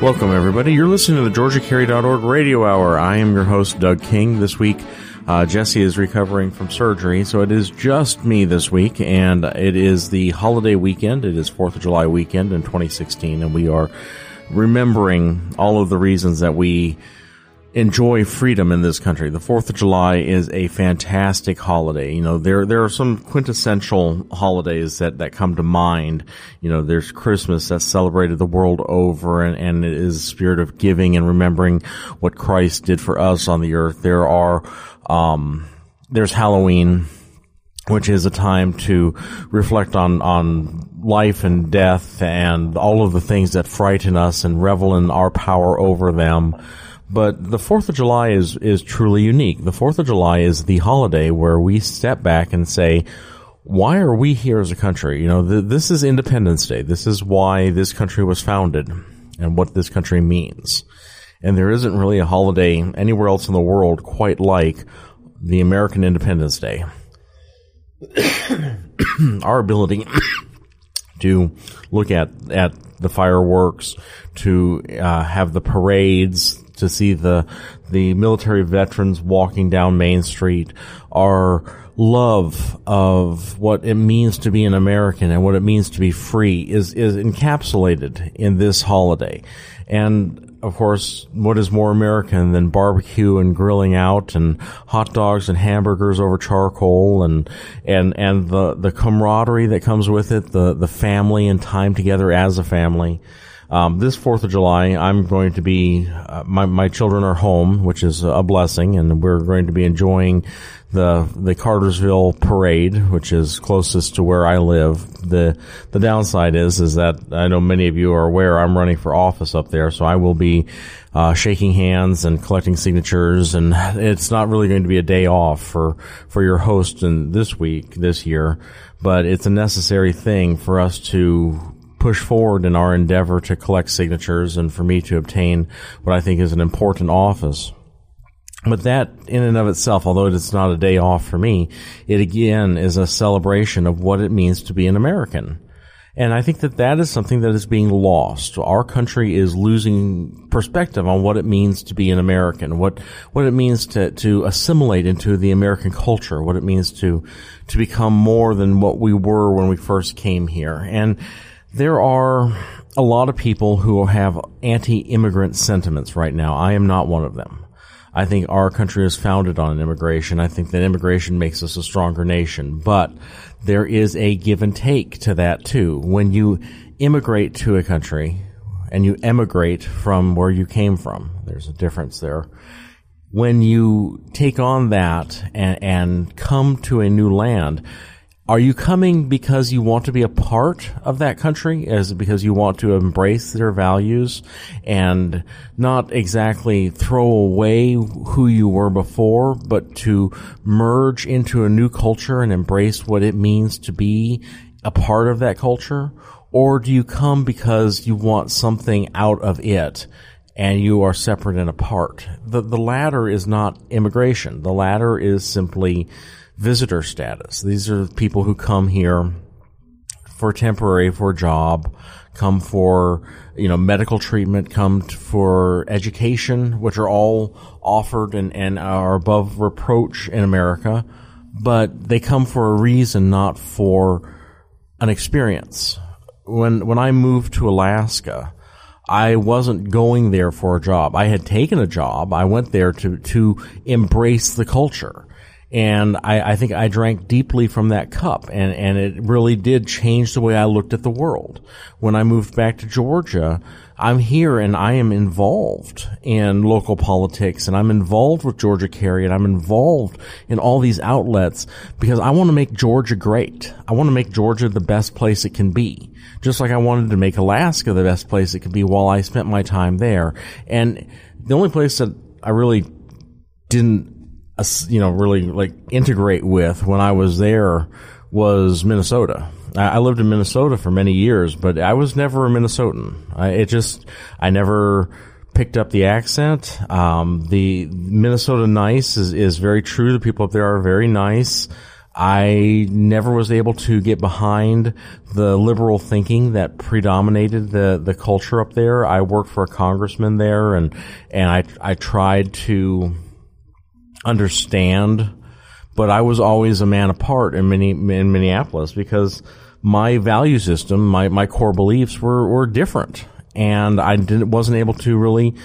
Welcome, everybody. You're listening to the GeorgiaCarry.org radio hour. I am your host, Doug King. This week, uh, Jesse is recovering from surgery, so it is just me this week, and it is the holiday weekend. It is 4th of July weekend in 2016, and we are remembering all of the reasons that we enjoy freedom in this country. The 4th of July is a fantastic holiday. You know, there, there are some quintessential holidays that, that come to mind. You know, there's Christmas that's celebrated the world over and, and it is a spirit of giving and remembering what Christ did for us on the earth. There are, um, there's Halloween, which is a time to reflect on, on life and death and all of the things that frighten us and revel in our power over them. But the 4th of July is, is truly unique. The 4th of July is the holiday where we step back and say, why are we here as a country? You know, th- this is Independence Day. This is why this country was founded and what this country means. And there isn't really a holiday anywhere else in the world quite like the American Independence Day. Our ability to look at, at the fireworks, to uh, have the parades, to see the the military veterans walking down Main Street, our love of what it means to be an American and what it means to be free is is encapsulated in this holiday. And of course, what is more American than barbecue and grilling out and hot dogs and hamburgers over charcoal and and and the the camaraderie that comes with it, the the family and time together as a family. Um, this Fourth of July, I'm going to be uh, my my children are home, which is a blessing, and we're going to be enjoying the the Cartersville parade, which is closest to where I live. the The downside is is that I know many of you are aware I'm running for office up there, so I will be uh, shaking hands and collecting signatures, and it's not really going to be a day off for for your host in this week this year, but it's a necessary thing for us to push forward in our endeavor to collect signatures and for me to obtain what I think is an important office. But that in and of itself, although it's not a day off for me, it again is a celebration of what it means to be an American. And I think that that is something that is being lost. Our country is losing perspective on what it means to be an American, what, what it means to, to assimilate into the American culture, what it means to, to become more than what we were when we first came here. And there are a lot of people who have anti-immigrant sentiments right now. I am not one of them. I think our country is founded on immigration. I think that immigration makes us a stronger nation, but there is a give and take to that too. When you immigrate to a country and you emigrate from where you came from, there's a difference there. When you take on that and, and come to a new land, are you coming because you want to be a part of that country? Is it because you want to embrace their values and not exactly throw away who you were before, but to merge into a new culture and embrace what it means to be a part of that culture? Or do you come because you want something out of it and you are separate and apart? The, the latter is not immigration. The latter is simply visitor status. These are people who come here for temporary, for a job, come for, you know, medical treatment, come for education, which are all offered and, and are above reproach in America, but they come for a reason, not for an experience. When, when I moved to Alaska, I wasn't going there for a job. I had taken a job. I went there to, to embrace the culture and I, I, think I drank deeply from that cup, and, and it really did change the way I looked at the world. When I moved back to Georgia, I'm here and I am involved in local politics, and I'm involved with Georgia Carry, and I'm involved in all these outlets because I want to make Georgia great. I want to make Georgia the best place it can be, just like I wanted to make Alaska the best place it could be while I spent my time there. And the only place that I really didn't you know, really like integrate with when I was there was Minnesota. I, lived in Minnesota for many years, but I was never a Minnesotan. I, it just, I never picked up the accent. Um, the Minnesota nice is, is very true. The people up there are very nice. I never was able to get behind the liberal thinking that predominated the, the culture up there. I worked for a congressman there and, and I, I tried to understand, but I was always a man apart in, many, in Minneapolis because my value system, my, my core beliefs were, were different. And I didn't, wasn't able to really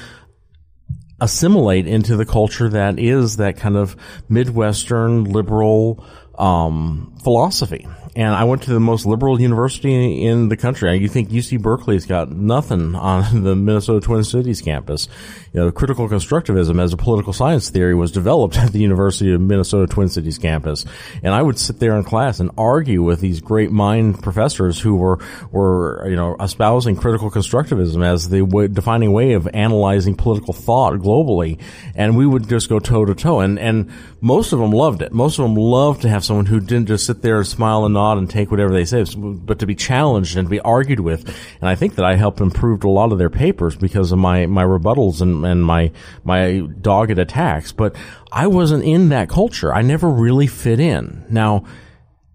assimilate into the culture that is that kind of Midwestern liberal, um, philosophy and I went to the most liberal university in the country. You think UC Berkeley's got nothing on the Minnesota Twin Cities campus. You know, critical constructivism as a political science theory was developed at the University of Minnesota Twin Cities campus. And I would sit there in class and argue with these great mind professors who were, were, you know, espousing critical constructivism as the defining way of analyzing political thought globally. And we would just go toe to toe. And, and most of them loved it. Most of them loved to have someone who didn't just sit there and smile and nod nod and take whatever they say, but to be challenged and to be argued with. And I think that I helped improve a lot of their papers because of my, my rebuttals and, and my, my dogged attacks. But I wasn't in that culture. I never really fit in. Now,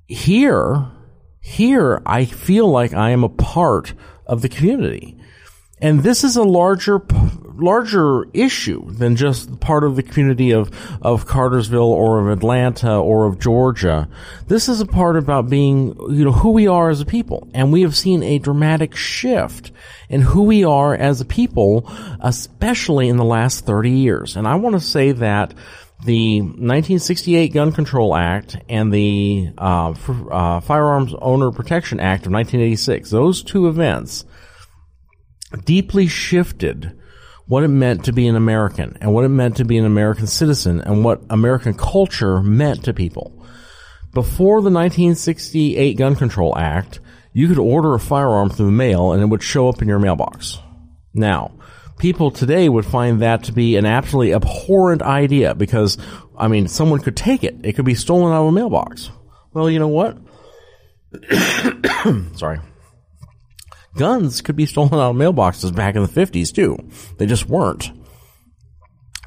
here, here, I feel like I am a part of the community. And this is a larger, larger issue than just part of the community of, of Cartersville or of Atlanta or of Georgia. This is a part about being, you know, who we are as a people. And we have seen a dramatic shift in who we are as a people, especially in the last 30 years. And I want to say that the 1968 Gun Control Act and the uh, uh, Firearms Owner Protection Act of 1986, those two events deeply shifted what it meant to be an American and what it meant to be an American citizen and what American culture meant to people. Before the 1968 Gun Control Act, you could order a firearm through the mail and it would show up in your mailbox. Now, people today would find that to be an absolutely abhorrent idea because, I mean, someone could take it. It could be stolen out of a mailbox. Well, you know what? Sorry guns could be stolen out of mailboxes back in the 50s too. They just weren't.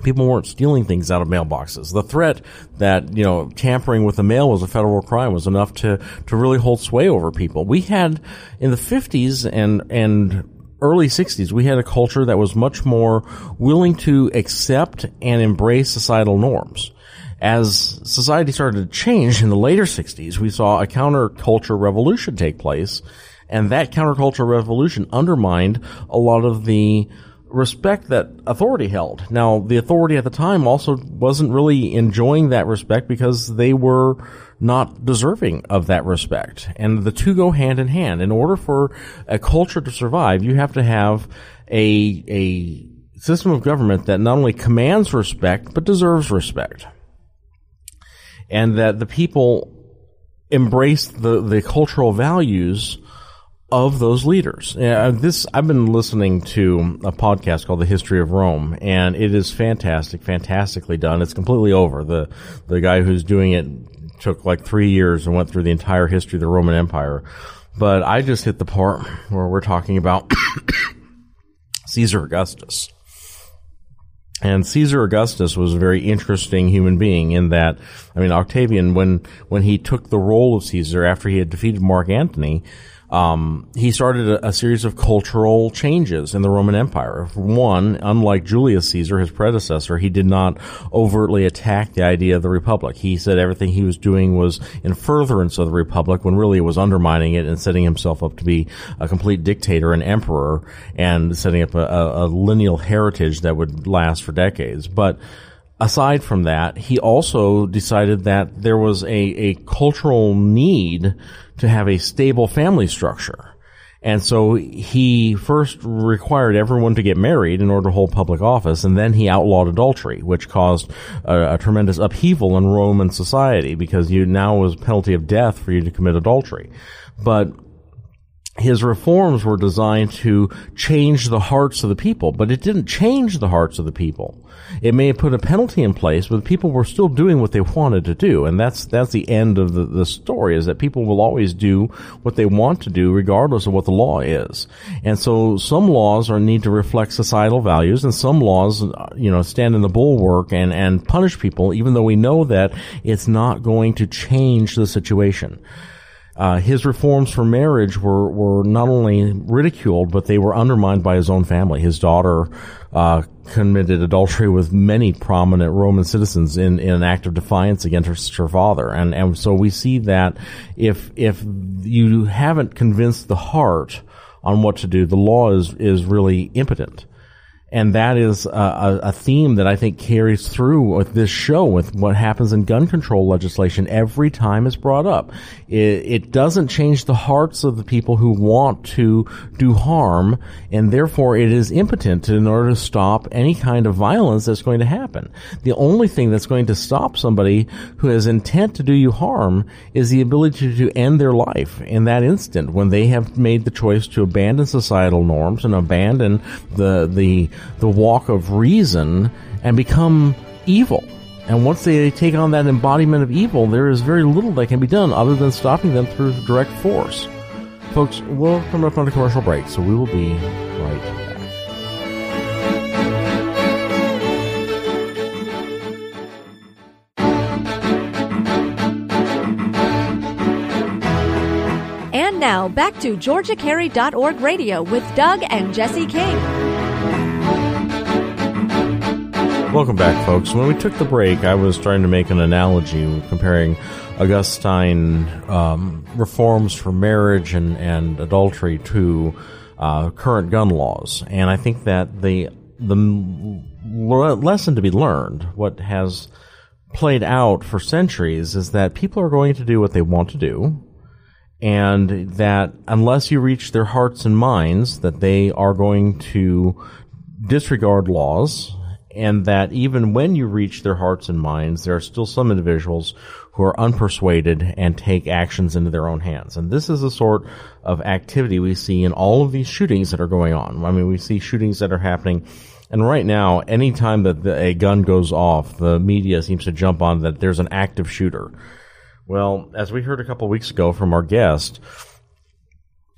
People weren't stealing things out of mailboxes. The threat that, you know, tampering with the mail was a federal crime was enough to, to really hold sway over people. We had, in the 50s and, and early 60s, we had a culture that was much more willing to accept and embrace societal norms as society started to change in the later 60s, we saw a counterculture revolution take place and that counterculture revolution undermined a lot of the respect that authority held. Now, the authority at the time also wasn't really enjoying that respect because they were not deserving of that respect. And the two go hand in hand. In order for a culture to survive, you have to have a, a system of government that not only commands respect, but deserves respect. And that the people embrace the, the cultural values of those leaders. Uh, this I've been listening to a podcast called The History of Rome, and it is fantastic, fantastically done. It's completely over. the The guy who's doing it took like three years and went through the entire history of the Roman Empire. But I just hit the part where we're talking about Caesar Augustus. And Caesar Augustus was a very interesting human being in that, I mean, Octavian, when, when he took the role of Caesar after he had defeated Mark Antony, um, he started a, a, series of cultural changes in the Roman Empire. One, unlike Julius Caesar, his predecessor, he did not overtly attack the idea of the Republic. He said everything he was doing was in furtherance of the Republic when really it was undermining it and setting himself up to be a complete dictator and emperor and setting up a, a, a lineal heritage that would last for decades. But aside from that, he also decided that there was a, a cultural need to have a stable family structure. And so he first required everyone to get married in order to hold public office, and then he outlawed adultery, which caused a, a tremendous upheaval in Roman society because you now was penalty of death for you to commit adultery. But his reforms were designed to change the hearts of the people, but it didn't change the hearts of the people. It may have put a penalty in place, but people were still doing what they wanted to do. And that's, that's the end of the, the story is that people will always do what they want to do regardless of what the law is. And so some laws are need to reflect societal values and some laws, you know, stand in the bulwark and, and punish people even though we know that it's not going to change the situation. Uh, his reforms for marriage were, were not only ridiculed, but they were undermined by his own family. His daughter uh, committed adultery with many prominent Roman citizens in, in an act of defiance against her, her father. And, and so we see that if, if you haven't convinced the heart on what to do, the law is, is really impotent and that is a, a, theme that I think carries through with this show with what happens in gun control legislation every time it's brought up. It, it, doesn't change the hearts of the people who want to do harm, and therefore it is impotent in order to stop any kind of violence that's going to happen. The only thing that's going to stop somebody who has intent to do you harm is the ability to end their life in that instant when they have made the choice to abandon societal norms and abandon the the the walk of reason and become evil. And once they take on that embodiment of evil, there is very little that can be done other than stopping them through direct force. Folks, we'll come up on a commercial break, so we will be right back. And now back to GeorgiaCarry.org radio with Doug and Jesse King. Welcome back, folks. When we took the break, I was trying to make an analogy comparing Augustine um, reforms for marriage and, and adultery to uh, current gun laws, and I think that the the lesson to be learned, what has played out for centuries, is that people are going to do what they want to do, and that unless you reach their hearts and minds, that they are going to disregard laws and that even when you reach their hearts and minds, there are still some individuals who are unpersuaded and take actions into their own hands. And this is the sort of activity we see in all of these shootings that are going on. I mean, we see shootings that are happening. And right now, anytime that a gun goes off, the media seems to jump on that there's an active shooter. Well, as we heard a couple weeks ago from our guest,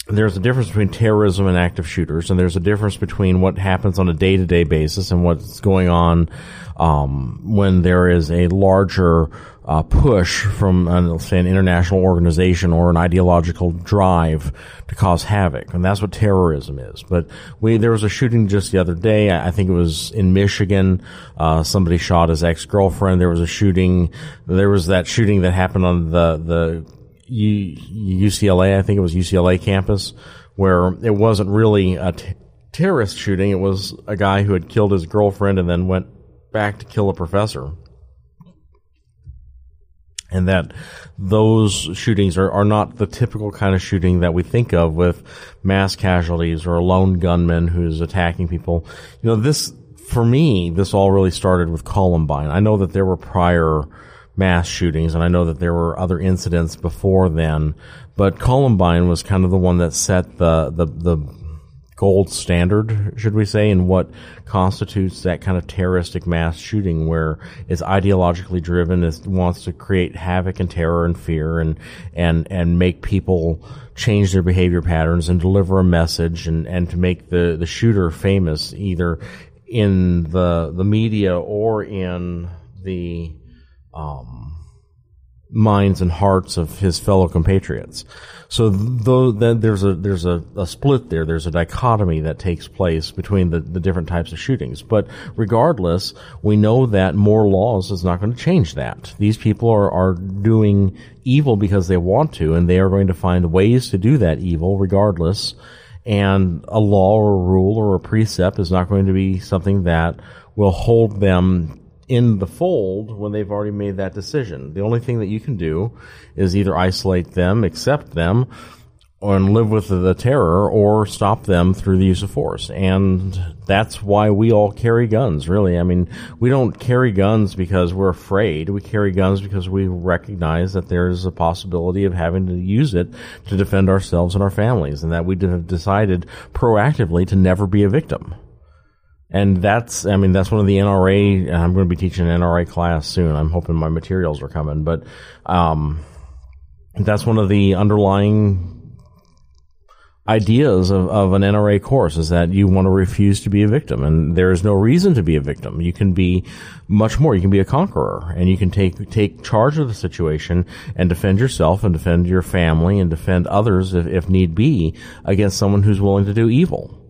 there's a difference between terrorism and active shooters, and there's a difference between what happens on a day to day basis and what's going on um, when there is a larger uh, push from, uh, say, an international organization or an ideological drive to cause havoc, and that's what terrorism is. But we there was a shooting just the other day. I think it was in Michigan. Uh, somebody shot his ex girlfriend. There was a shooting. There was that shooting that happened on the the UCLA, I think it was UCLA campus, where it wasn't really a t- terrorist shooting. It was a guy who had killed his girlfriend and then went back to kill a professor. And that those shootings are, are not the typical kind of shooting that we think of with mass casualties or a lone gunman who's attacking people. You know, this, for me, this all really started with Columbine. I know that there were prior mass shootings, and I know that there were other incidents before then, but Columbine was kind of the one that set the the, the gold standard, should we say, in what constitutes that kind of terroristic mass shooting where it's ideologically driven, it wants to create havoc and terror and fear and, and, and make people change their behavior patterns and deliver a message and, and to make the, the shooter famous either in the, the media or in the, um, minds and hearts of his fellow compatriots. So though then there's a there's a, a, split there, there's a dichotomy that takes place between the, the different types of shootings. But regardless, we know that more laws is not going to change that. These people are, are doing evil because they want to, and they are going to find ways to do that evil regardless. And a law or a rule or a precept is not going to be something that will hold them in the fold when they've already made that decision. The only thing that you can do is either isolate them, accept them, and live with the terror or stop them through the use of force. And that's why we all carry guns, really. I mean, we don't carry guns because we're afraid. We carry guns because we recognize that there's a possibility of having to use it to defend ourselves and our families and that we have decided proactively to never be a victim. And that's, I mean, that's one of the NRA, I'm going to be teaching an NRA class soon. I'm hoping my materials are coming, but, um, that's one of the underlying ideas of, of an NRA course is that you want to refuse to be a victim and there is no reason to be a victim. You can be much more. You can be a conqueror and you can take, take charge of the situation and defend yourself and defend your family and defend others if, if need be against someone who's willing to do evil.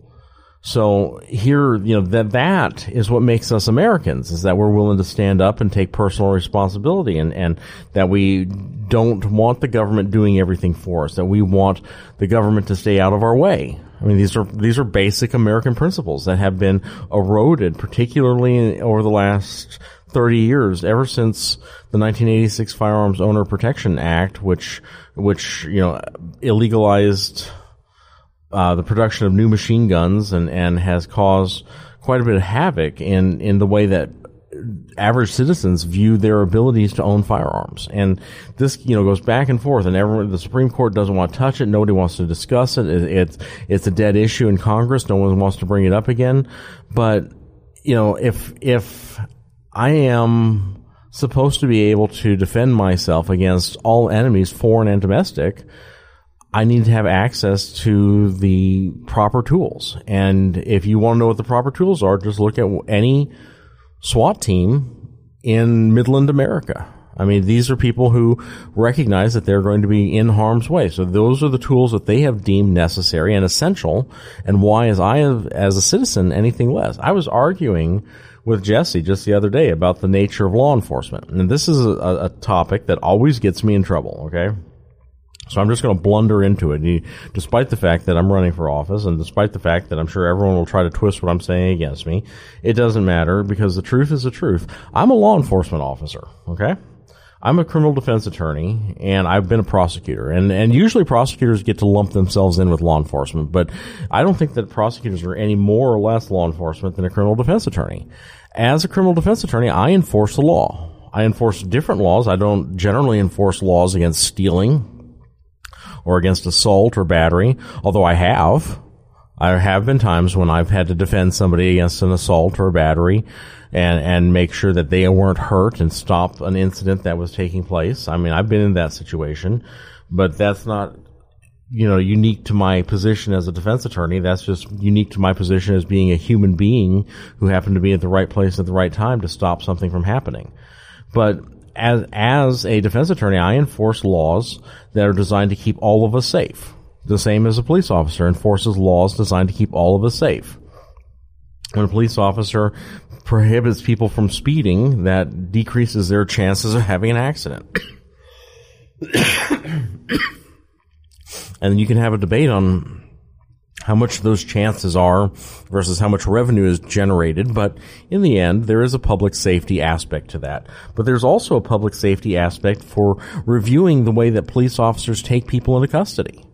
So here, you know, that, that is what makes us Americans is that we're willing to stand up and take personal responsibility and, and that we don't want the government doing everything for us, that we want the government to stay out of our way. I mean, these are, these are basic American principles that have been eroded, particularly over the last 30 years, ever since the 1986 Firearms Owner Protection Act, which, which, you know, illegalized uh, the production of new machine guns and, and has caused quite a bit of havoc in, in the way that average citizens view their abilities to own firearms. And this, you know, goes back and forth and everyone, the Supreme Court doesn't want to touch it. Nobody wants to discuss it. it. It's, it's a dead issue in Congress. No one wants to bring it up again. But, you know, if, if I am supposed to be able to defend myself against all enemies, foreign and domestic, I need to have access to the proper tools. And if you want to know what the proper tools are, just look at any SWAT team in Midland America. I mean, these are people who recognize that they're going to be in harm's way. So those are the tools that they have deemed necessary and essential. And why, as I as a citizen, anything less? I was arguing with Jesse just the other day about the nature of law enforcement. And this is a, a topic that always gets me in trouble, okay? So I'm just going to blunder into it, despite the fact that I'm running for office, and despite the fact that I'm sure everyone will try to twist what I'm saying against me. It doesn't matter because the truth is the truth. I'm a law enforcement officer. Okay. I'm a criminal defense attorney and I've been a prosecutor and, and usually prosecutors get to lump themselves in with law enforcement, but I don't think that prosecutors are any more or less law enforcement than a criminal defense attorney. As a criminal defense attorney, I enforce the law. I enforce different laws. I don't generally enforce laws against stealing, or against assault or battery, although I have. There have been times when I've had to defend somebody against an assault or battery and, and make sure that they weren't hurt and stop an incident that was taking place. I mean, I've been in that situation, but that's not, you know, unique to my position as a defense attorney. That's just unique to my position as being a human being who happened to be at the right place at the right time to stop something from happening. But as as a defense attorney, I enforce laws that are designed to keep all of us safe. The same as a police officer enforces laws designed to keep all of us safe. When a police officer prohibits people from speeding, that decreases their chances of having an accident. and you can have a debate on how much those chances are versus how much revenue is generated. But in the end, there is a public safety aspect to that. But there's also a public safety aspect for reviewing the way that police officers take people into custody.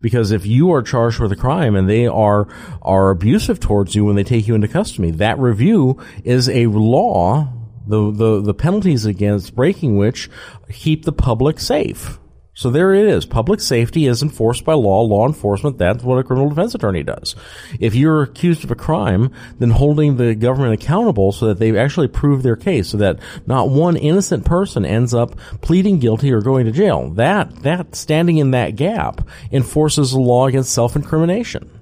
Because if you are charged with a crime and they are, are abusive towards you when they take you into custody, that review is a law, the, the, the penalties against breaking which keep the public safe. So there it is. Public safety is enforced by law. Law enforcement, that's what a criminal defense attorney does. If you're accused of a crime, then holding the government accountable so that they actually prove their case, so that not one innocent person ends up pleading guilty or going to jail. That, that, standing in that gap enforces the law against self-incrimination.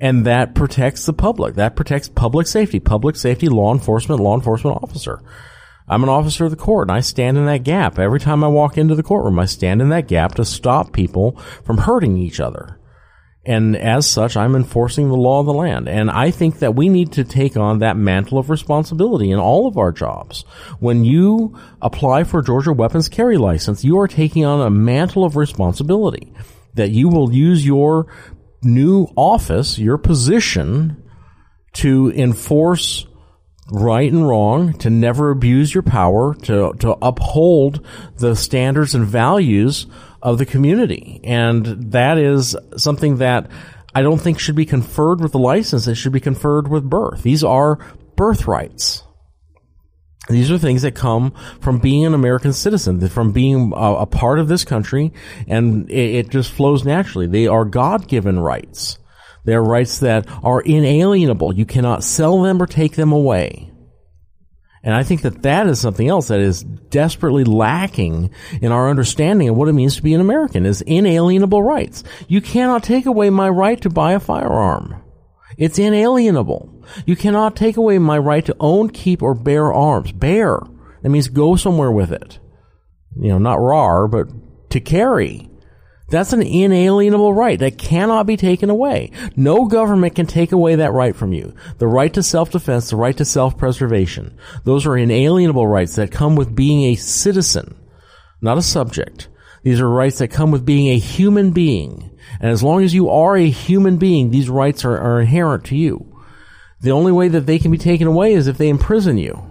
And that protects the public. That protects public safety. Public safety, law enforcement, law enforcement officer. I'm an officer of the court and I stand in that gap. Every time I walk into the courtroom, I stand in that gap to stop people from hurting each other. And as such, I'm enforcing the law of the land. And I think that we need to take on that mantle of responsibility in all of our jobs. When you apply for a Georgia weapons carry license, you are taking on a mantle of responsibility that you will use your new office, your position to enforce right and wrong, to never abuse your power, to, to uphold the standards and values of the community. And that is something that I don't think should be conferred with the license. It should be conferred with birth. These are birthrights. These are things that come from being an American citizen, from being a, a part of this country, and it, it just flows naturally. They are God-given rights. They are rights that are inalienable. You cannot sell them or take them away. And I think that that is something else that is desperately lacking in our understanding of what it means to be an American is inalienable rights. You cannot take away my right to buy a firearm. It's inalienable. You cannot take away my right to own, keep, or bear arms. Bear. That means go somewhere with it. You know, not rar, but to carry. That's an inalienable right that cannot be taken away. No government can take away that right from you. The right to self-defense, the right to self-preservation. Those are inalienable rights that come with being a citizen, not a subject. These are rights that come with being a human being. And as long as you are a human being, these rights are, are inherent to you. The only way that they can be taken away is if they imprison you.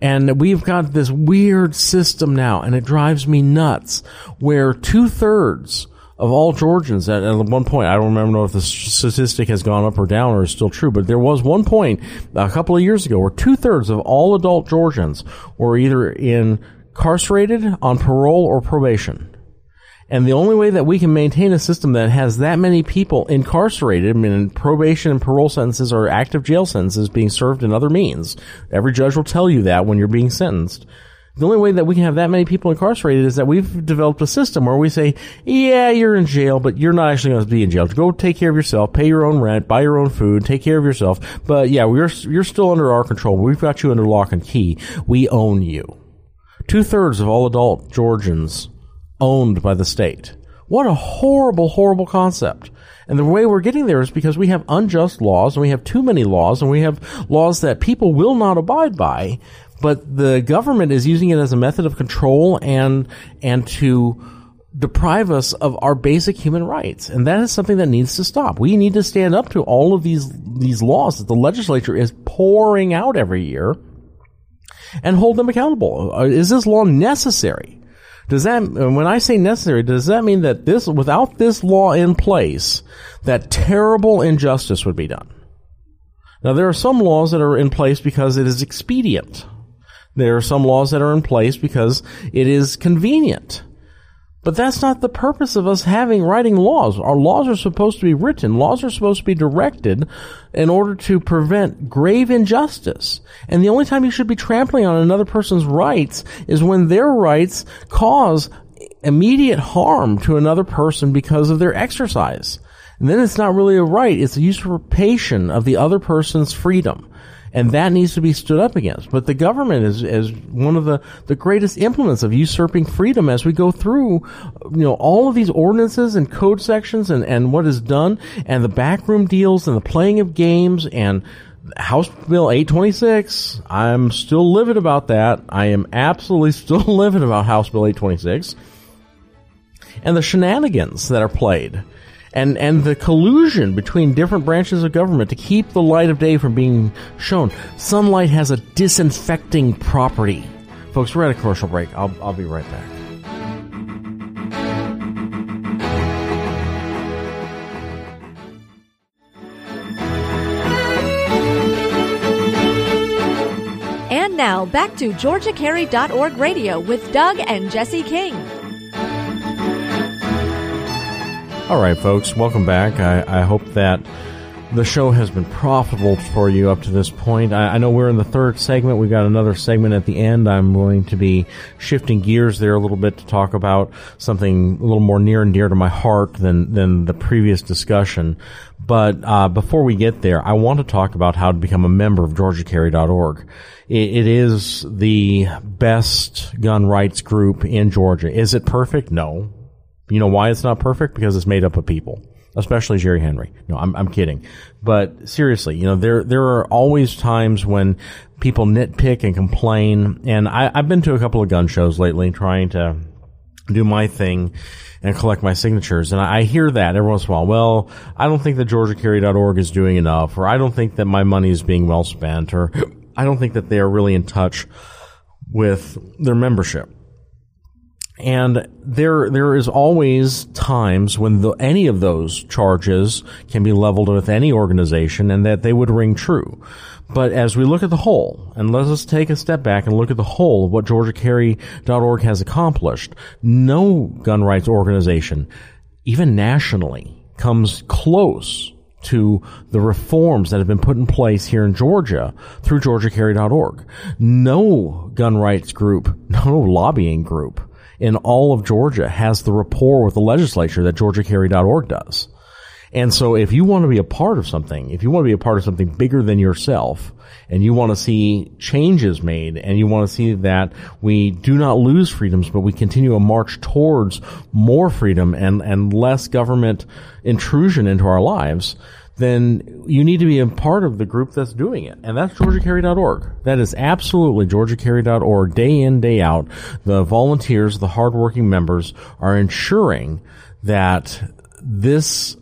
And we've got this weird system now, and it drives me nuts, where two thirds of all Georgians at, at one point, I don't remember if the statistic has gone up or down or is still true, but there was one point a couple of years ago where two thirds of all adult Georgians were either incarcerated on parole or probation. And the only way that we can maintain a system that has that many people incarcerated, I mean, probation and parole sentences are active jail sentences being served in other means. Every judge will tell you that when you're being sentenced. The only way that we can have that many people incarcerated is that we've developed a system where we say, yeah, you're in jail, but you're not actually going to be in jail. Go take care of yourself, pay your own rent, buy your own food, take care of yourself. But yeah, we're, you're still under our control. We've got you under lock and key. We own you. Two thirds of all adult Georgians owned by the state. What a horrible, horrible concept. And the way we're getting there is because we have unjust laws and we have too many laws and we have laws that people will not abide by, but the government is using it as a method of control and, and to deprive us of our basic human rights. And that is something that needs to stop. We need to stand up to all of these, these laws that the legislature is pouring out every year and hold them accountable. Uh, is this law necessary? Does that, when I say necessary, does that mean that this, without this law in place, that terrible injustice would be done? Now there are some laws that are in place because it is expedient. There are some laws that are in place because it is convenient. But that's not the purpose of us having writing laws. Our laws are supposed to be written. Laws are supposed to be directed in order to prevent grave injustice. And the only time you should be trampling on another person's rights is when their rights cause immediate harm to another person because of their exercise. And then it's not really a right, it's a usurpation of the other person's freedom and that needs to be stood up against. But the government is, is one of the, the greatest implements of usurping freedom as we go through, you know, all of these ordinances and code sections and, and what is done and the backroom deals and the playing of games and House Bill 826. I'm still livid about that. I am absolutely still livid about House Bill 826 and the shenanigans that are played and and the collusion between different branches of government to keep the light of day from being shown. Sunlight has a disinfecting property. Folks, we're at a commercial break. I'll I'll be right back. And now back to GeorgiaCarry.org radio with Doug and Jesse King. All right, folks, welcome back. I, I, hope that the show has been profitable for you up to this point. I, I, know we're in the third segment. We've got another segment at the end. I'm going to be shifting gears there a little bit to talk about something a little more near and dear to my heart than, than the previous discussion. But uh, before we get there, I want to talk about how to become a member of GeorgiaCarry.org. It, it is the best gun rights group in Georgia. Is it perfect? No you know why it's not perfect? Because it's made up of people, especially Jerry Henry. No, I'm, I'm kidding. But seriously, you know, there, there are always times when people nitpick and complain. And I, I've been to a couple of gun shows lately trying to do my thing and collect my signatures. And I hear that every once in a while. Well, I don't think that GeorgiaCarry.org is doing enough, or I don't think that my money is being well spent, or I don't think that they are really in touch with their membership. And there, there is always times when the, any of those charges can be leveled with any organization and that they would ring true. But as we look at the whole, and let us take a step back and look at the whole of what GeorgiaCarry.org has accomplished, no gun rights organization, even nationally, comes close to the reforms that have been put in place here in Georgia through GeorgiaCarry.org. No gun rights group, no lobbying group in all of Georgia has the rapport with the legislature that GeorgiaCarry.org does. And so if you want to be a part of something, if you want to be a part of something bigger than yourself, and you want to see changes made, and you want to see that we do not lose freedoms, but we continue a march towards more freedom and, and less government intrusion into our lives, then you need to be a part of the group that's doing it. And that's GeorgiaCarry.org. That is absolutely GeorgiaCarry.org. Day in, day out, the volunteers, the hardworking members are ensuring that this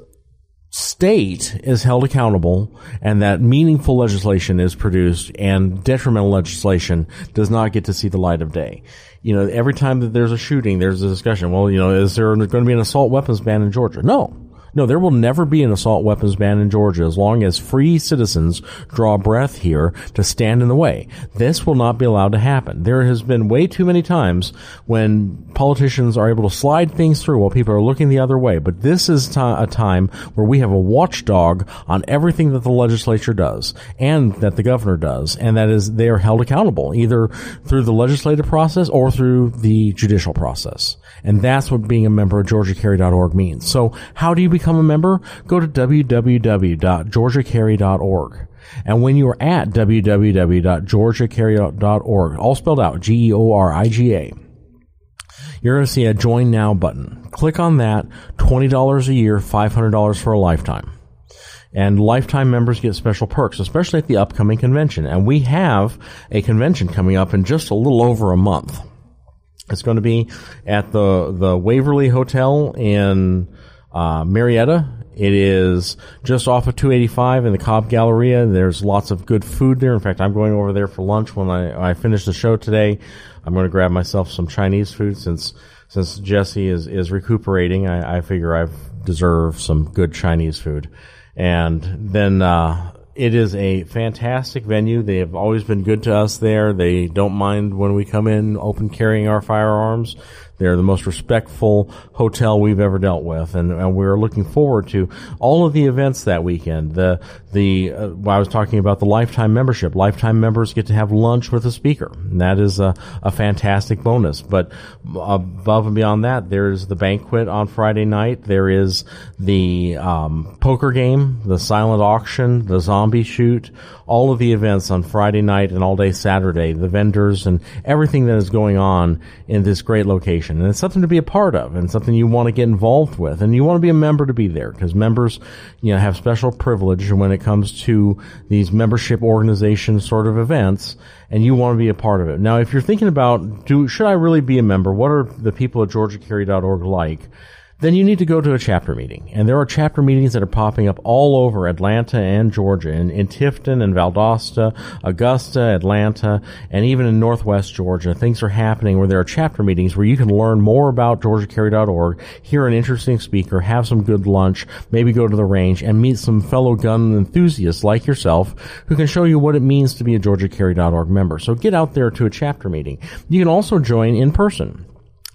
state is held accountable and that meaningful legislation is produced and detrimental legislation does not get to see the light of day. You know, every time that there's a shooting, there's a discussion. Well, you know, is there going to be an assault weapons ban in Georgia? No. No, there will never be an assault weapons ban in Georgia as long as free citizens draw breath here to stand in the way. This will not be allowed to happen. There has been way too many times when politicians are able to slide things through while people are looking the other way. But this is t- a time where we have a watchdog on everything that the legislature does and that the governor does, and that is they are held accountable either through the legislative process or through the judicial process. And that's what being a member of GeorgiaCarry.org means. So how do you become a member? Go to www.georgiacarry.org. And when you're at www.georgiacarry.org, all spelled out, G-E-O-R-I-G-A, you're going to see a join now button. Click on that, $20 a year, $500 for a lifetime. And lifetime members get special perks, especially at the upcoming convention. And we have a convention coming up in just a little over a month. It's going to be at the the Waverly Hotel in uh, Marietta. It is just off of 285 in the Cobb Galleria. There's lots of good food there. In fact, I'm going over there for lunch when I, I finish the show today. I'm going to grab myself some Chinese food since since Jesse is is recuperating. I, I figure I deserve some good Chinese food, and then uh, it is a fantastic venue. They have always been good to us there. They don't mind when we come in open carrying our firearms. They're the most respectful hotel we've ever dealt with, and, and we're looking forward to all of the events that weekend. The the uh, I was talking about the lifetime membership. Lifetime members get to have lunch with a speaker, and that is a, a fantastic bonus. But above and beyond that, there's the banquet on Friday night. There is the um, poker game, the silent auction, the zombie shoot, all of the events on Friday night and all day Saturday. The vendors and everything that is going on in this great location and it's something to be a part of and something you want to get involved with and you want to be a member to be there because members you know have special privilege when it comes to these membership organization sort of events and you want to be a part of it. Now if you're thinking about do should i really be a member? What are the people at georgiacarry.org like then you need to go to a chapter meeting. And there are chapter meetings that are popping up all over Atlanta and Georgia, in, in Tifton and Valdosta, Augusta, Atlanta, and even in Northwest Georgia. Things are happening where there are chapter meetings where you can learn more about GeorgiaCarry.org, hear an interesting speaker, have some good lunch, maybe go to the range, and meet some fellow gun enthusiasts like yourself who can show you what it means to be a GeorgiaCarry.org member. So get out there to a chapter meeting. You can also join in person.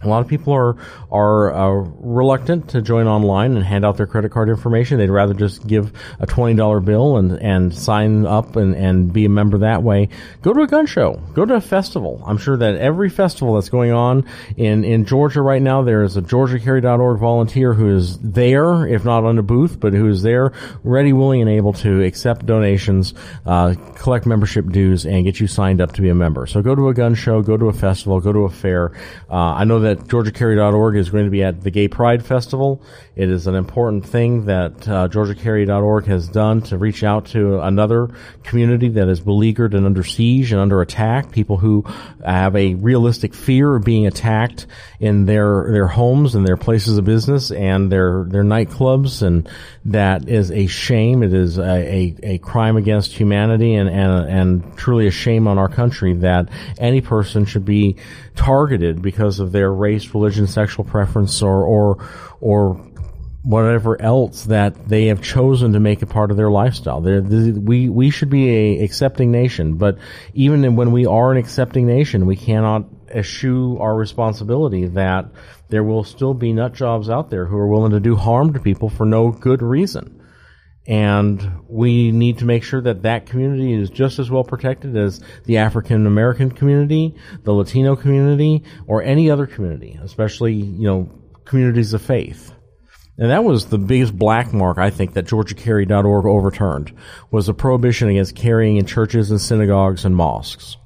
A lot of people are are uh, reluctant to join online and hand out their credit card information. They'd rather just give a twenty dollar bill and, and sign up and, and be a member that way. Go to a gun show. Go to a festival. I'm sure that every festival that's going on in, in Georgia right now, there is a GeorgiaCarry.org volunteer who is there, if not on the booth, but who is there, ready, willing, and able to accept donations, uh, collect membership dues, and get you signed up to be a member. So go to a gun show, go to a festival, go to a fair. Uh, I know that that GeorgiaCarry.org is going to be at the Gay Pride Festival. It is an important thing that uh, GeorgiaCarry.org has done to reach out to another community that is beleaguered and under siege and under attack. People who have a realistic fear of being attacked in their their homes and their places of business and their their nightclubs, and that is a shame. It is a, a, a crime against humanity and, and and truly a shame on our country that any person should be targeted because of their race, religion, sexual preference, or or or whatever else that they have chosen to make a part of their lifestyle. They're, we we should be a accepting nation, but even when we are an accepting nation, we cannot eschew our responsibility that there will still be nut jobs out there who are willing to do harm to people for no good reason. And we need to make sure that that community is just as well protected as the African American community, the Latino community, or any other community, especially, you know, communities of faith. And that was the biggest black mark, I think, that GeorgiaCarry.org overturned, was the prohibition against carrying in churches and synagogues and mosques.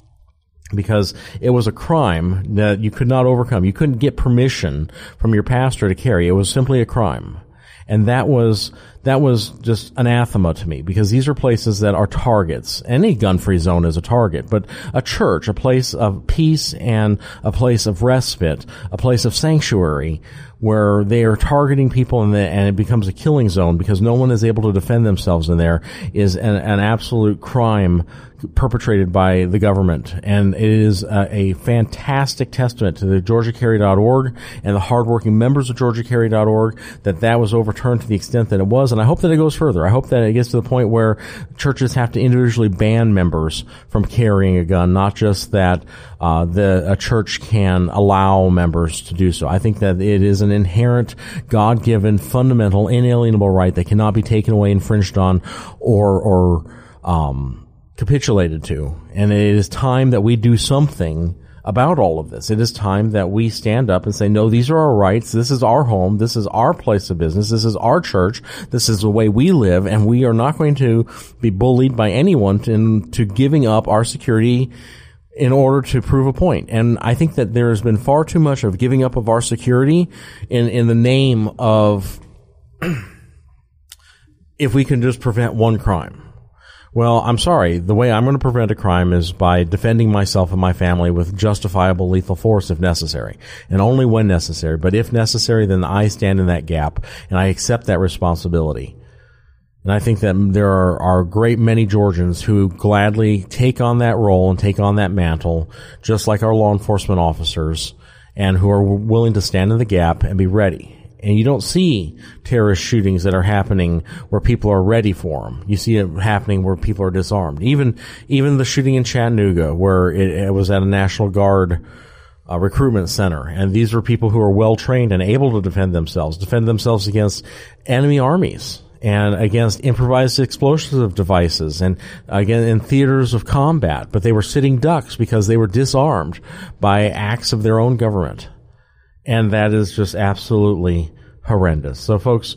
Because it was a crime that you could not overcome. You couldn't get permission from your pastor to carry. It was simply a crime. And that was, that was just anathema to me because these are places that are targets. Any gun-free zone is a target, but a church, a place of peace and a place of respite, a place of sanctuary where they are targeting people and, the, and it becomes a killing zone because no one is able to defend themselves in there is an, an absolute crime perpetrated by the government. And it is a, a fantastic testament to the GeorgiaCarry.org and the hardworking members of GeorgiaCarry.org that that was overturned to the extent that it was. And I hope that it goes further. I hope that it gets to the point where churches have to individually ban members from carrying a gun, not just that uh, the a church can allow members to do so. I think that it is an inherent, God-given, fundamental, inalienable right that cannot be taken away, infringed on, or or um, capitulated to. And it is time that we do something about all of this. It is time that we stand up and say, no, these are our rights. This is our home. This is our place of business. This is our church. This is the way we live. And we are not going to be bullied by anyone into giving up our security in order to prove a point. And I think that there has been far too much of giving up of our security in, in the name of if we can just prevent one crime. Well, I'm sorry. The way I'm going to prevent a crime is by defending myself and my family with justifiable lethal force if necessary. And only when necessary. But if necessary, then I stand in that gap and I accept that responsibility. And I think that there are, a great many Georgians who gladly take on that role and take on that mantle, just like our law enforcement officers, and who are willing to stand in the gap and be ready and you don't see terrorist shootings that are happening where people are ready for them. You see it happening where people are disarmed. Even even the shooting in Chattanooga, where it, it was at a National Guard uh, recruitment center, and these were people who are well trained and able to defend themselves, defend themselves against enemy armies and against improvised explosive devices and again in theaters of combat, but they were sitting ducks because they were disarmed by acts of their own government and that is just absolutely horrendous. So, folks,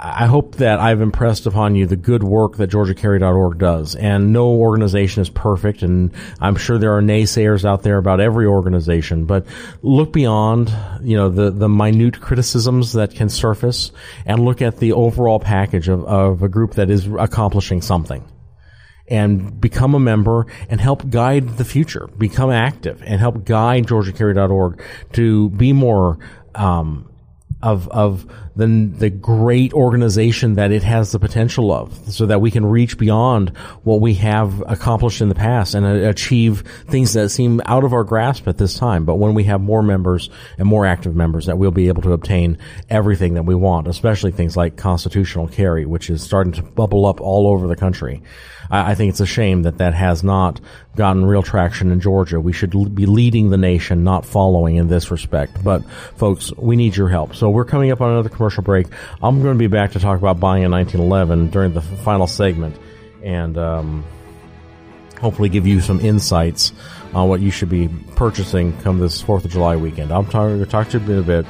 I hope that I've impressed upon you the good work that GeorgiaCarry.org does. And no organization is perfect, and I'm sure there are naysayers out there about every organization. But look beyond, you know, the the minute criticisms that can surface, and look at the overall package of, of a group that is accomplishing something and become a member and help guide the future. Become active and help guide GeorgiaCarry.org to be more um, of of the the great organization that it has the potential of, so that we can reach beyond what we have accomplished in the past and uh, achieve things that seem out of our grasp at this time. But when we have more members and more active members, that we'll be able to obtain everything that we want, especially things like constitutional carry, which is starting to bubble up all over the country. I, I think it's a shame that that has not gotten real traction in Georgia. We should be leading the nation, not following in this respect. But folks, we need your help. So we're coming up on another commercial break. I'm going to be back to talk about buying a 1911 during the final segment and um, hopefully give you some insights on what you should be purchasing come this 4th of July weekend. I'm going to talk to you in a bit.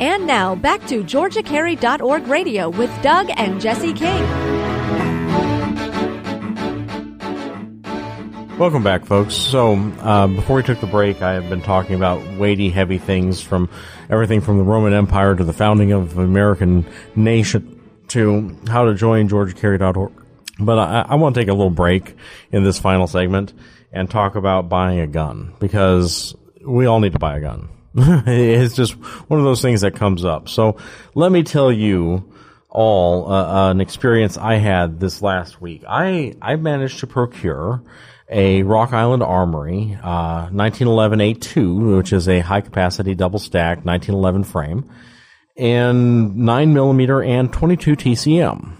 And now, back to GeorgiaCarry.org radio with Doug and Jesse King. Welcome back, folks. So, uh, before we took the break, I have been talking about weighty, heavy things from everything from the Roman Empire to the founding of the American nation to how to join GeorgiaCarry.org. But I, I want to take a little break in this final segment and talk about buying a gun because we all need to buy a gun. it's just one of those things that comes up. So let me tell you all uh, an experience I had this last week. I I managed to procure a Rock Island Armory uh, 1911 A2, which is a high capacity double stack 1911 frame, and 9 millimeter and 22 TCM.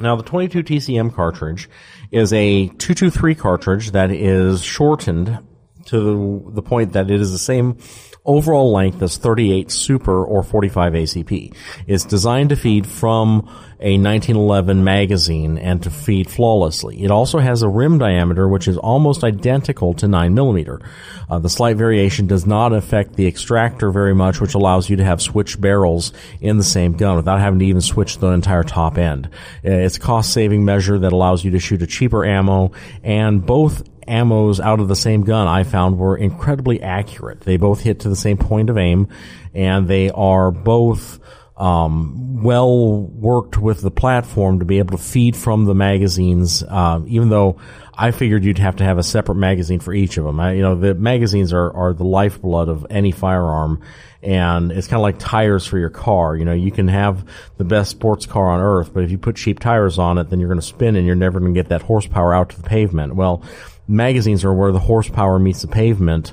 Now, the 22 TCM cartridge is a 223 cartridge that is shortened to the, the point that it is the same overall length is 38 Super or 45 ACP. It's designed to feed from a 1911 magazine and to feed flawlessly. It also has a rim diameter which is almost identical to 9mm. Uh, the slight variation does not affect the extractor very much, which allows you to have switch barrels in the same gun without having to even switch the entire top end. Uh, it's a cost saving measure that allows you to shoot a cheaper ammo and both ammos out of the same gun I found were incredibly accurate. They both hit to the same point of aim and they are both um, well worked with the platform to be able to feed from the magazines. Uh, even though I figured you'd have to have a separate magazine for each of them. I, you know, the magazines are are the lifeblood of any firearm, and it's kind of like tires for your car. You know, you can have the best sports car on earth, but if you put cheap tires on it, then you're going to spin, and you're never going to get that horsepower out to the pavement. Well, magazines are where the horsepower meets the pavement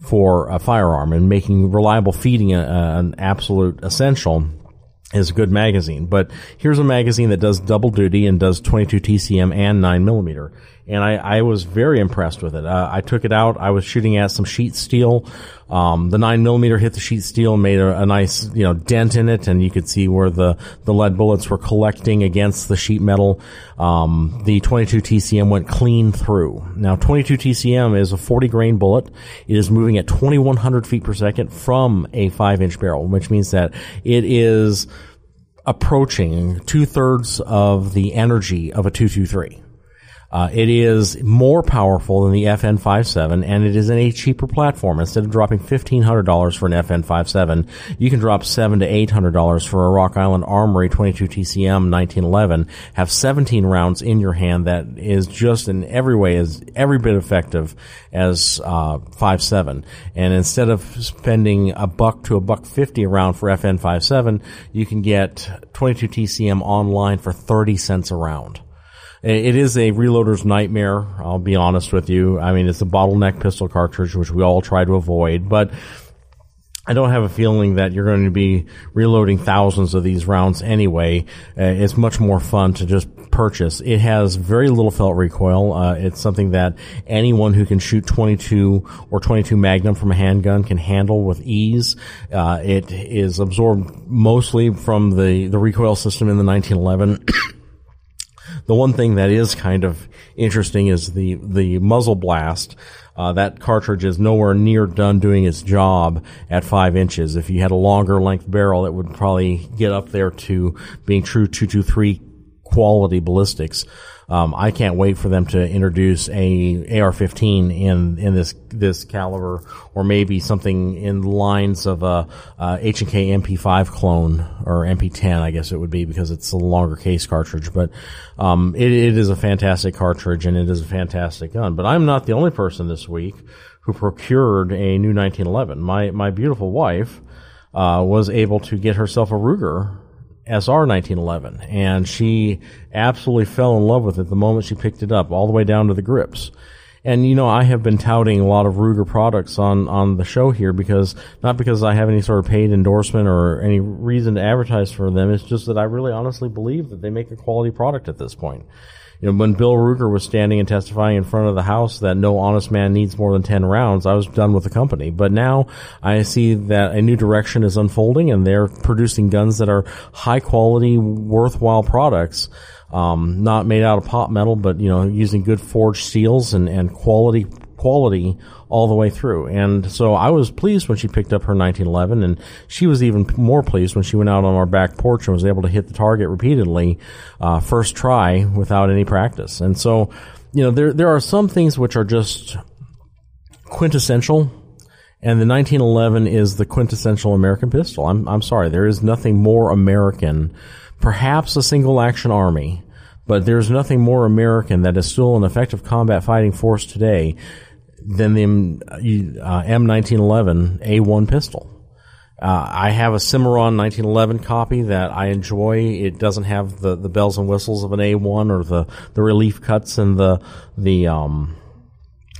for a firearm, and making reliable feeding a, a, an absolute essential is a good magazine. But here's a magazine that does double duty and does 22 TCM and 9 millimeter. And I, I was very impressed with it. Uh, I took it out. I was shooting at some sheet steel. Um, the 9 millimeter hit the sheet steel made a, a, nice, you know, dent in it. And you could see where the, the lead bullets were collecting against the sheet metal. Um, the 22 TCM went clean through. Now, 22 TCM is a 40 grain bullet. It is moving at 2100 feet per second from a 5 inch barrel, which means that it is approaching two thirds of the energy of a 223. Uh, it is more powerful than the FN57, and it is in a cheaper platform. Instead of dropping $1,500 for an FN57, you can drop seven to $800 for a Rock Island Armory 22 TCM 1911, have 17 rounds in your hand that is just in every way is every bit effective as uh, 57. And instead of spending a buck to a buck 50 a round for FN57, you can get 22 TCM online for 30 cents a round. It is a reloader's nightmare. I'll be honest with you. I mean, it's a bottleneck pistol cartridge, which we all try to avoid, but I don't have a feeling that you're going to be reloading thousands of these rounds anyway. Uh, it's much more fun to just purchase. It has very little felt recoil. Uh, it's something that anyone who can shoot 22 or 22 Magnum from a handgun can handle with ease. Uh, it is absorbed mostly from the, the recoil system in the 1911. The one thing that is kind of interesting is the the muzzle blast. Uh, that cartridge is nowhere near done doing its job at five inches. If you had a longer length barrel, it would probably get up there to being true 223 quality ballistics. Um, I can't wait for them to introduce a AR-15 in in this this caliber, or maybe something in lines of a, a H&K MP5 clone or MP10, I guess it would be because it's a longer case cartridge. But um, it, it is a fantastic cartridge and it is a fantastic gun. But I'm not the only person this week who procured a new 1911. My my beautiful wife uh, was able to get herself a Ruger SR 1911, and she absolutely fell in love with it the moment she picked it up, all the way down to the grips. And you know, I have been touting a lot of Ruger products on on the show here because not because I have any sort of paid endorsement or any reason to advertise for them. It's just that I really honestly believe that they make a quality product at this point you know, when Bill Ruger was standing and testifying in front of the House that no honest man needs more than 10 rounds, I was done with the company. But now I see that a new direction is unfolding and they're producing guns that are high quality, worthwhile products. Um, not made out of pot metal, but, you know, using good forged steels and, and quality quality all the way through. And so I was pleased when she picked up her 1911 and she was even more pleased when she went out on our back porch and was able to hit the target repeatedly, uh, first try without any practice. And so, you know, there, there are some things which are just quintessential and the 1911 is the quintessential American pistol. I'm, I'm sorry. There is nothing more American, perhaps a single action army, but there's nothing more American that is still an effective combat fighting force today than the uh, M1911 A1 pistol. Uh, I have a Cimarron 1911 copy that I enjoy. It doesn't have the, the bells and whistles of an A1 or the, the relief cuts and the the um,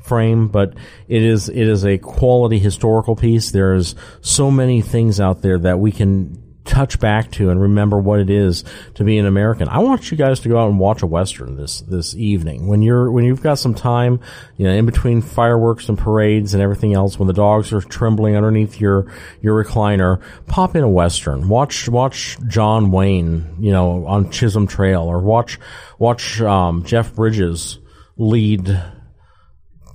frame, but it is it is a quality historical piece. There's so many things out there that we can touch back to and remember what it is to be an American. I want you guys to go out and watch a western this this evening when you're when you've got some time, you know, in between fireworks and parades and everything else. When the dogs are trembling underneath your your recliner, pop in a western. Watch watch John Wayne, you know, on Chisholm Trail, or watch watch um, Jeff Bridges lead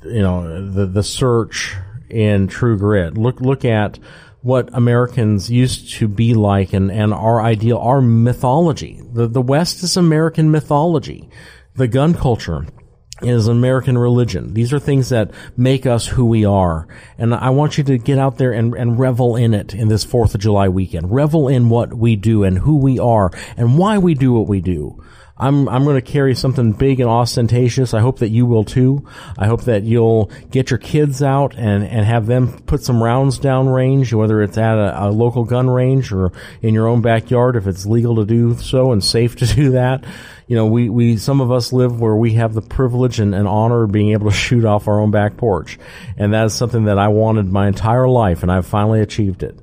you know the the search in True Grit. Look look at what Americans used to be like and, and our ideal, our mythology. The the West is American mythology. The gun culture is American religion. These are things that make us who we are. And I want you to get out there and, and revel in it in this 4th of July weekend. Revel in what we do and who we are and why we do what we do. I'm I'm going to carry something big and ostentatious. I hope that you will too. I hope that you'll get your kids out and and have them put some rounds down range, whether it's at a, a local gun range or in your own backyard if it's legal to do so and safe to do that. You know, we we some of us live where we have the privilege and, and honor of being able to shoot off our own back porch, and that is something that I wanted my entire life, and I've finally achieved it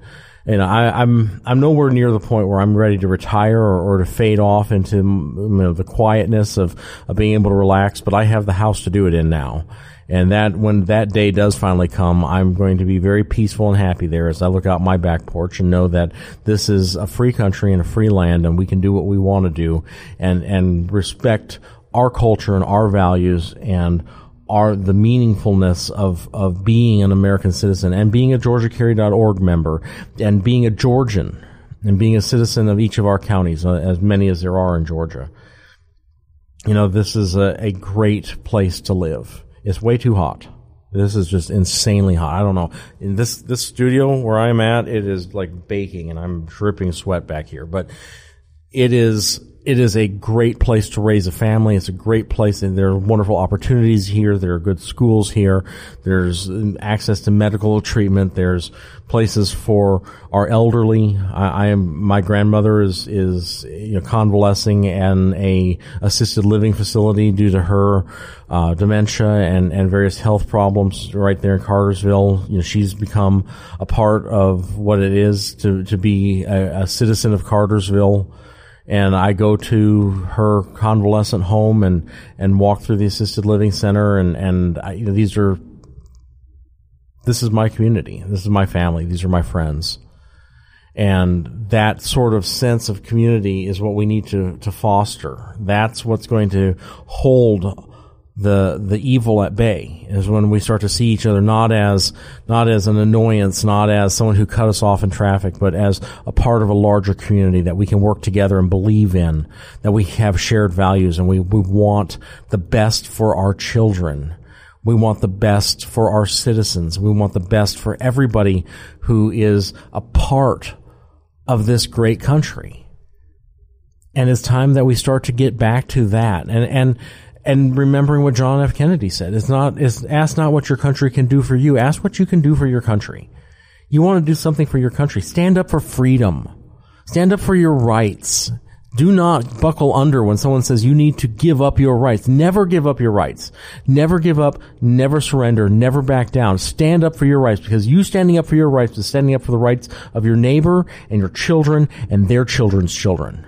and I, am I'm, I'm nowhere near the point where I'm ready to retire or, or to fade off into you know, the quietness of, of being able to relax. But I have the house to do it in now, and that when that day does finally come, I'm going to be very peaceful and happy there as I look out my back porch and know that this is a free country and a free land, and we can do what we want to do, and and respect our culture and our values and are the meaningfulness of, of being an American citizen and being a GeorgiaCarry.org member and being a Georgian and being a citizen of each of our counties, uh, as many as there are in Georgia. You know, this is a, a great place to live. It's way too hot. This is just insanely hot. I don't know. In this, this studio where I'm at, it is like baking and I'm dripping sweat back here, but it is it is a great place to raise a family. It's a great place, and there are wonderful opportunities here. There are good schools here. There's access to medical treatment. There's places for our elderly. I, I am my grandmother is is you know, convalescing in a assisted living facility due to her uh, dementia and and various health problems right there in Cartersville. You know, she's become a part of what it is to to be a, a citizen of Cartersville and I go to her convalescent home and and walk through the assisted living center and and I, you know, these are this is my community. This is my family. These are my friends. And that sort of sense of community is what we need to to foster. That's what's going to hold the the evil at bay is when we start to see each other not as not as an annoyance, not as someone who cut us off in traffic, but as a part of a larger community that we can work together and believe in, that we have shared values and we, we want the best for our children. We want the best for our citizens. We want the best for everybody who is a part of this great country. And it's time that we start to get back to that. And, and, and remembering what John F. Kennedy said. It's not, it's ask not what your country can do for you. Ask what you can do for your country. You want to do something for your country. Stand up for freedom. Stand up for your rights. Do not buckle under when someone says you need to give up your rights. Never give up your rights. Never give up. Never surrender. Never back down. Stand up for your rights because you standing up for your rights is standing up for the rights of your neighbor and your children and their children's children.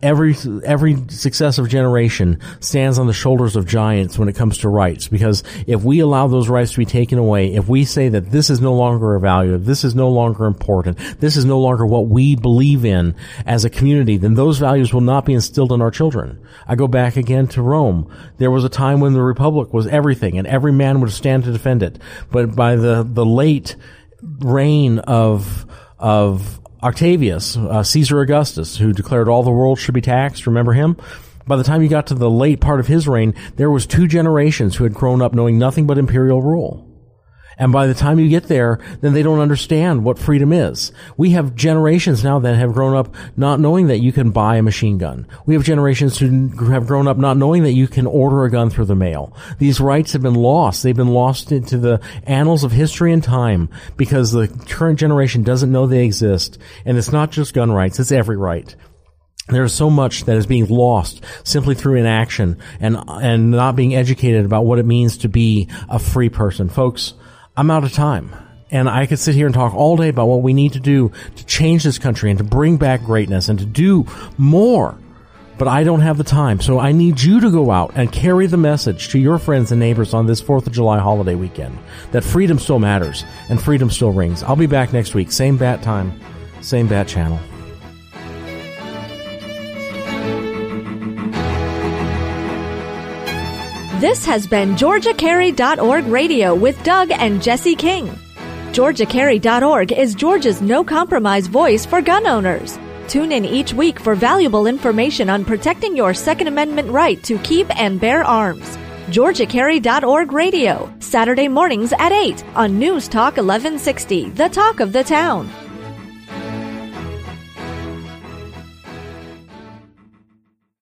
Every every successive generation stands on the shoulders of giants when it comes to rights. Because if we allow those rights to be taken away, if we say that this is no longer a value, this is no longer important, this is no longer what we believe in as a community, then those values will not be instilled in our children. I go back again to Rome. There was a time when the republic was everything, and every man would stand to defend it. But by the the late reign of of Octavius, uh, Caesar Augustus, who declared all the world should be taxed. Remember him? By the time you got to the late part of his reign, there was two generations who had grown up knowing nothing but imperial rule. And by the time you get there, then they don't understand what freedom is. We have generations now that have grown up not knowing that you can buy a machine gun. We have generations who have grown up not knowing that you can order a gun through the mail. These rights have been lost. They've been lost into the annals of history and time because the current generation doesn't know they exist. And it's not just gun rights, it's every right. There's so much that is being lost simply through inaction and and not being educated about what it means to be a free person. Folks, I'm out of time. And I could sit here and talk all day about what we need to do to change this country and to bring back greatness and to do more. But I don't have the time. So I need you to go out and carry the message to your friends and neighbors on this 4th of July holiday weekend that freedom still matters and freedom still rings. I'll be back next week. Same bat time, same bat channel. This has been GeorgiaCarry.org radio with Doug and Jesse King. GeorgiaCarry.org is Georgia's no compromise voice for gun owners. Tune in each week for valuable information on protecting your Second Amendment right to keep and bear arms. GeorgiaCarry.org radio, Saturday mornings at 8 on News Talk 1160, the talk of the town.